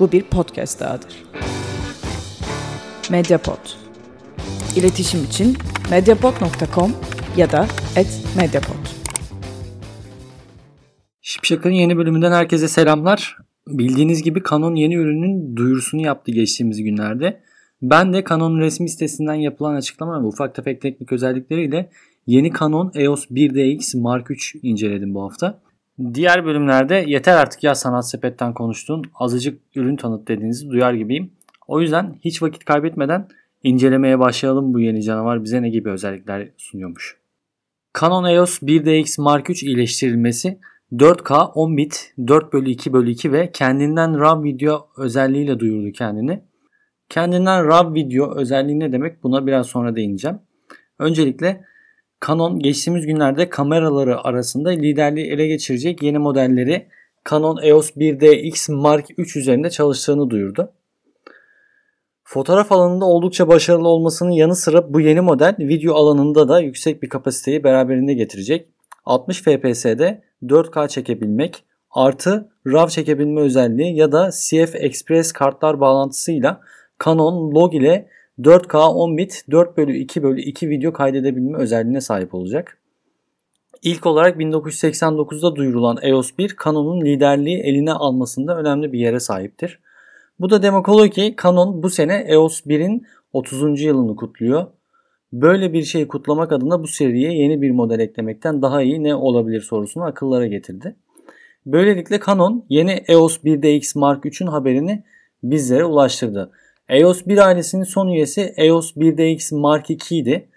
Bu bir podcast dahadır. Mediapod. İletişim için mediapod.com ya da @mediapod. Şipşak'ın yeni bölümünden herkese selamlar. Bildiğiniz gibi Canon yeni ürünün duyurusunu yaptı geçtiğimiz günlerde. Ben de Canon'un resmi sitesinden yapılan açıklama ve ufak tefek teknik özellikleriyle yeni Canon EOS 1DX Mark III inceledim bu hafta. Diğer bölümlerde yeter artık ya sanat sepetten konuştuğun azıcık ürün tanıt dediğinizi duyar gibiyim. O yüzden hiç vakit kaybetmeden incelemeye başlayalım bu yeni canavar bize ne gibi özellikler sunuyormuş. Canon EOS 1DX Mark III iyileştirilmesi 4K 10 bit 4 bölü 2 bölü 2 ve kendinden RAW video özelliğiyle duyurdu kendini. Kendinden RAW video özelliği ne demek buna biraz sonra değineceğim. Öncelikle Canon geçtiğimiz günlerde kameraları arasında liderliği ele geçirecek yeni modelleri Canon EOS 1DX Mark III üzerinde çalıştığını duyurdu. Fotoğraf alanında oldukça başarılı olmasının yanı sıra bu yeni model video alanında da yüksek bir kapasiteyi beraberinde getirecek. 60 FPS'de 4K çekebilmek artı RAW çekebilme özelliği ya da CF Express kartlar bağlantısıyla Canon Log ile 4K 10 bit 4 bölü 2 bölü 2 video kaydedebilme özelliğine sahip olacak. İlk olarak 1989'da duyurulan EOS 1 Canon'un liderliği eline almasında önemli bir yere sahiptir. Bu da demek oluyor ki Canon bu sene EOS 1'in 30. yılını kutluyor. Böyle bir şeyi kutlamak adına bu seriye yeni bir model eklemekten daha iyi ne olabilir sorusunu akıllara getirdi. Böylelikle Canon yeni EOS 1DX Mark III'ün haberini bizlere ulaştırdı. EOS 1 ailesinin son üyesi EOS 1DX Mark II idi.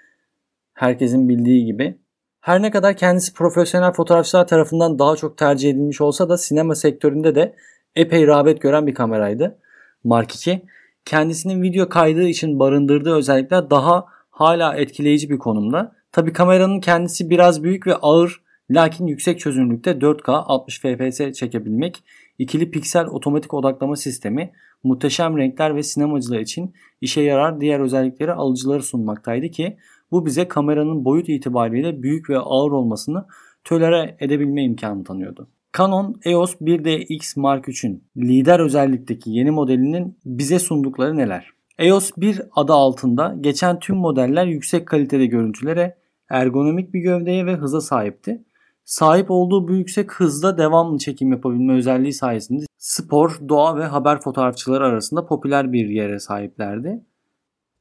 Herkesin bildiği gibi. Her ne kadar kendisi profesyonel fotoğrafçılar tarafından daha çok tercih edilmiş olsa da sinema sektöründe de epey rağbet gören bir kameraydı. Mark II kendisinin video kaydı için barındırdığı özellikler daha hala etkileyici bir konumda. Tabi kameranın kendisi biraz büyük ve ağır lakin yüksek çözünürlükte 4K 60 fps çekebilmek, ikili piksel otomatik odaklama sistemi, muhteşem renkler ve sinemacılar için işe yarar diğer özellikleri alıcıları sunmaktaydı ki bu bize kameranın boyut itibariyle büyük ve ağır olmasını tölere edebilme imkanı tanıyordu. Canon EOS 1DX Mark III'ün lider özellikteki yeni modelinin bize sundukları neler? EOS 1 adı altında geçen tüm modeller yüksek kalitede görüntülere, ergonomik bir gövdeye ve hıza sahipti. Sahip olduğu bu yüksek hızda devamlı çekim yapabilme özelliği sayesinde spor, doğa ve haber fotoğrafçıları arasında popüler bir yere sahiplerdi.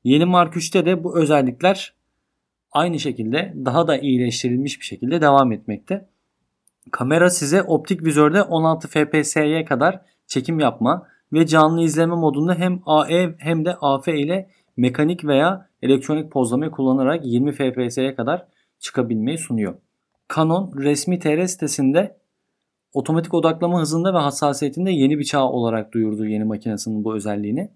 Yeni Mark 3'te de bu özellikler aynı şekilde daha da iyileştirilmiş bir şekilde devam etmekte. Kamera size optik vizörde 16 fps'ye kadar çekim yapma ve canlı izleme modunda hem AE hem de AF ile mekanik veya elektronik pozlamayı kullanarak 20 fps'ye kadar çıkabilmeyi sunuyor. Canon resmi TR sitesinde otomatik odaklama hızında ve hassasiyetinde yeni bir çağ olarak duyurdu yeni makinesinin bu özelliğini.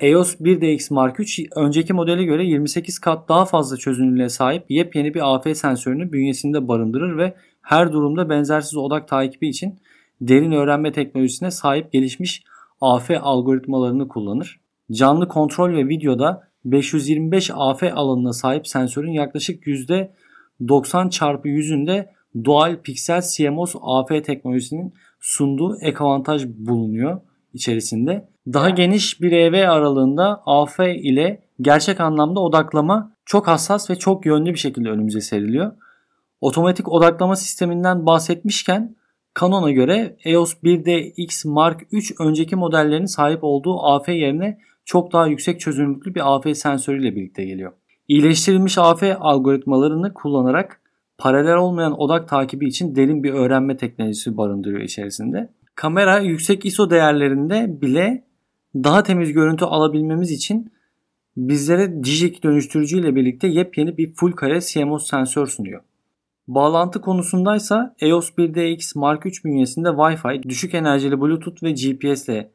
EOS 1DX Mark III önceki modele göre 28 kat daha fazla çözünürlüğe sahip yepyeni bir AF sensörünü bünyesinde barındırır ve her durumda benzersiz odak takibi için derin öğrenme teknolojisine sahip gelişmiş AF algoritmalarını kullanır. Canlı kontrol ve videoda 525 AF alanına sahip sensörün yaklaşık %90 çarpı yüzünde dual piksel CMOS AF teknolojisinin sunduğu ek avantaj bulunuyor içerisinde. Daha geniş bir EV aralığında AF ile gerçek anlamda odaklama çok hassas ve çok yönlü bir şekilde önümüze seriliyor. Otomatik odaklama sisteminden bahsetmişken Canon'a göre EOS 1DX Mark III önceki modellerin sahip olduğu AF yerine çok daha yüksek çözünürlüklü bir AF sensörüyle birlikte geliyor. İyileştirilmiş AF algoritmalarını kullanarak paralel olmayan odak takibi için derin bir öğrenme teknolojisi barındırıyor içerisinde. Kamera yüksek ISO değerlerinde bile daha temiz görüntü alabilmemiz için bizlere Digic dönüştürücü ile birlikte yepyeni bir full kare CMOS sensör sunuyor. Bağlantı konusundaysa EOS 1DX Mark III bünyesinde Wi-Fi, düşük enerjili Bluetooth ve GPS ile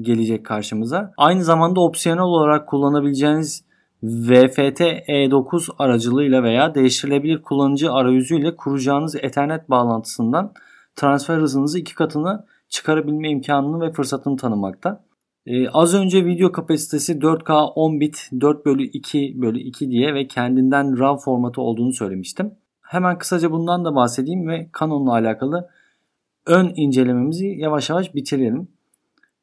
gelecek karşımıza. Aynı zamanda opsiyonel olarak kullanabileceğiniz VFT E9 aracılığıyla veya değiştirilebilir kullanıcı arayüzüyle kuracağınız Ethernet bağlantısından transfer hızınızı iki katını çıkarabilme imkanını ve fırsatını tanımakta. Ee, az önce video kapasitesi 4K 10 bit 4 bölü 2 bölü 2 diye ve kendinden RAW formatı olduğunu söylemiştim. Hemen kısaca bundan da bahsedeyim ve Canon'la alakalı ön incelememizi yavaş yavaş bitirelim.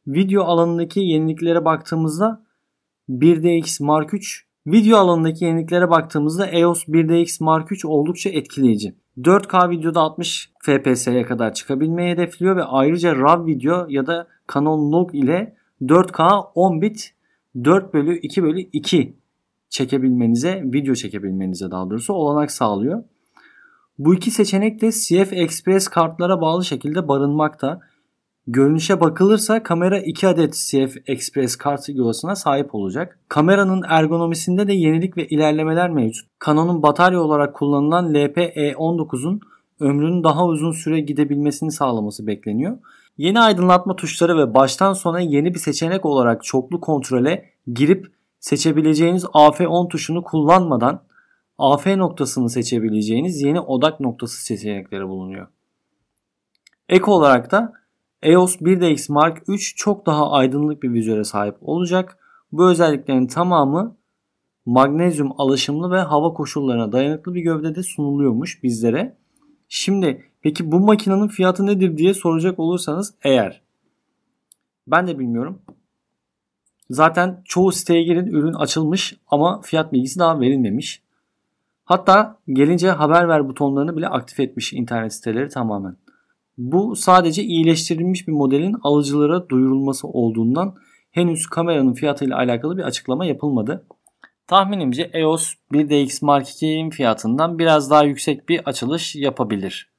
Video alanındaki yeniliklere baktığımızda 1DX Mark 3 Video alanındaki yeniliklere baktığımızda EOS 1DX Mark 3 oldukça etkileyici. 4K videoda 60 FPS'ye kadar çıkabilmeyi hedefliyor ve ayrıca RAW video ya da Canon Log ile 4K 10 bit 4 bölü 2 bölü 2 çekebilmenize, video çekebilmenize daha doğrusu olanak sağlıyor. Bu iki seçenek de CF Express kartlara bağlı şekilde barınmakta. Görünüşe bakılırsa kamera 2 adet CF Express kart yuvasına sahip olacak. Kameranın ergonomisinde de yenilik ve ilerlemeler mevcut. Canon'un batarya olarak kullanılan LP-E19'un ömrünün daha uzun süre gidebilmesini sağlaması bekleniyor. Yeni aydınlatma tuşları ve baştan sona yeni bir seçenek olarak çoklu kontrole girip seçebileceğiniz AF10 tuşunu kullanmadan AF noktasını seçebileceğiniz yeni odak noktası seçenekleri bulunuyor. Ek olarak da EOS 1DX Mark 3 çok daha aydınlık bir vizöre sahip olacak. Bu özelliklerin tamamı magnezyum alaşımlı ve hava koşullarına dayanıklı bir gövdede sunuluyormuş bizlere. Şimdi peki bu makinenin fiyatı nedir diye soracak olursanız eğer ben de bilmiyorum. Zaten çoğu siteye girin ürün açılmış ama fiyat bilgisi daha verilmemiş. Hatta gelince haber ver butonlarını bile aktif etmiş internet siteleri tamamen. Bu sadece iyileştirilmiş bir modelin alıcılara duyurulması olduğundan henüz kameranın fiyatıyla alakalı bir açıklama yapılmadı. Tahminimce EOS 1DX Mark II'nin fiyatından biraz daha yüksek bir açılış yapabilir.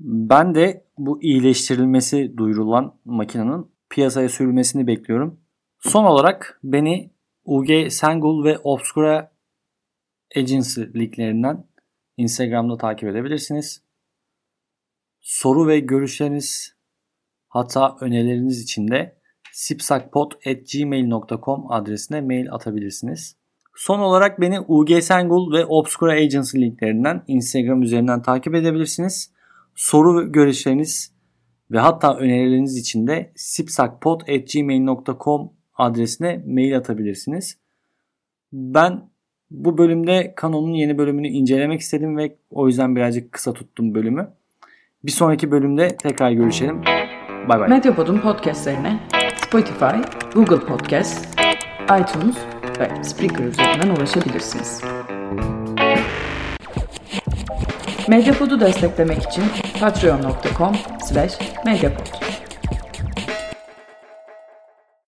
Ben de bu iyileştirilmesi duyurulan makinenin piyasaya sürülmesini bekliyorum. Son olarak beni UG Sengul ve Obscura Agency linklerinden Instagram'da takip edebilirsiniz. Soru ve görüşleriniz hatta önerileriniz için de sipsakpot.gmail.com adresine mail atabilirsiniz. Son olarak beni UG Sengul ve Obscura Agency linklerinden Instagram üzerinden takip edebilirsiniz. Soru ve görüşleriniz ve hatta önerileriniz için de sipsakpot.gmail.com adresine mail atabilirsiniz. Ben bu bölümde Canon'un yeni bölümünü incelemek istedim ve o yüzden birazcık kısa tuttum bölümü. Bir sonraki bölümde tekrar görüşelim. Bay bay. Medyapod'un podcastlerine Spotify, Google Podcast, iTunes ve Spreaker üzerinden ulaşabilirsiniz. Medyapod'u desteklemek için patreon.com slash medyapod.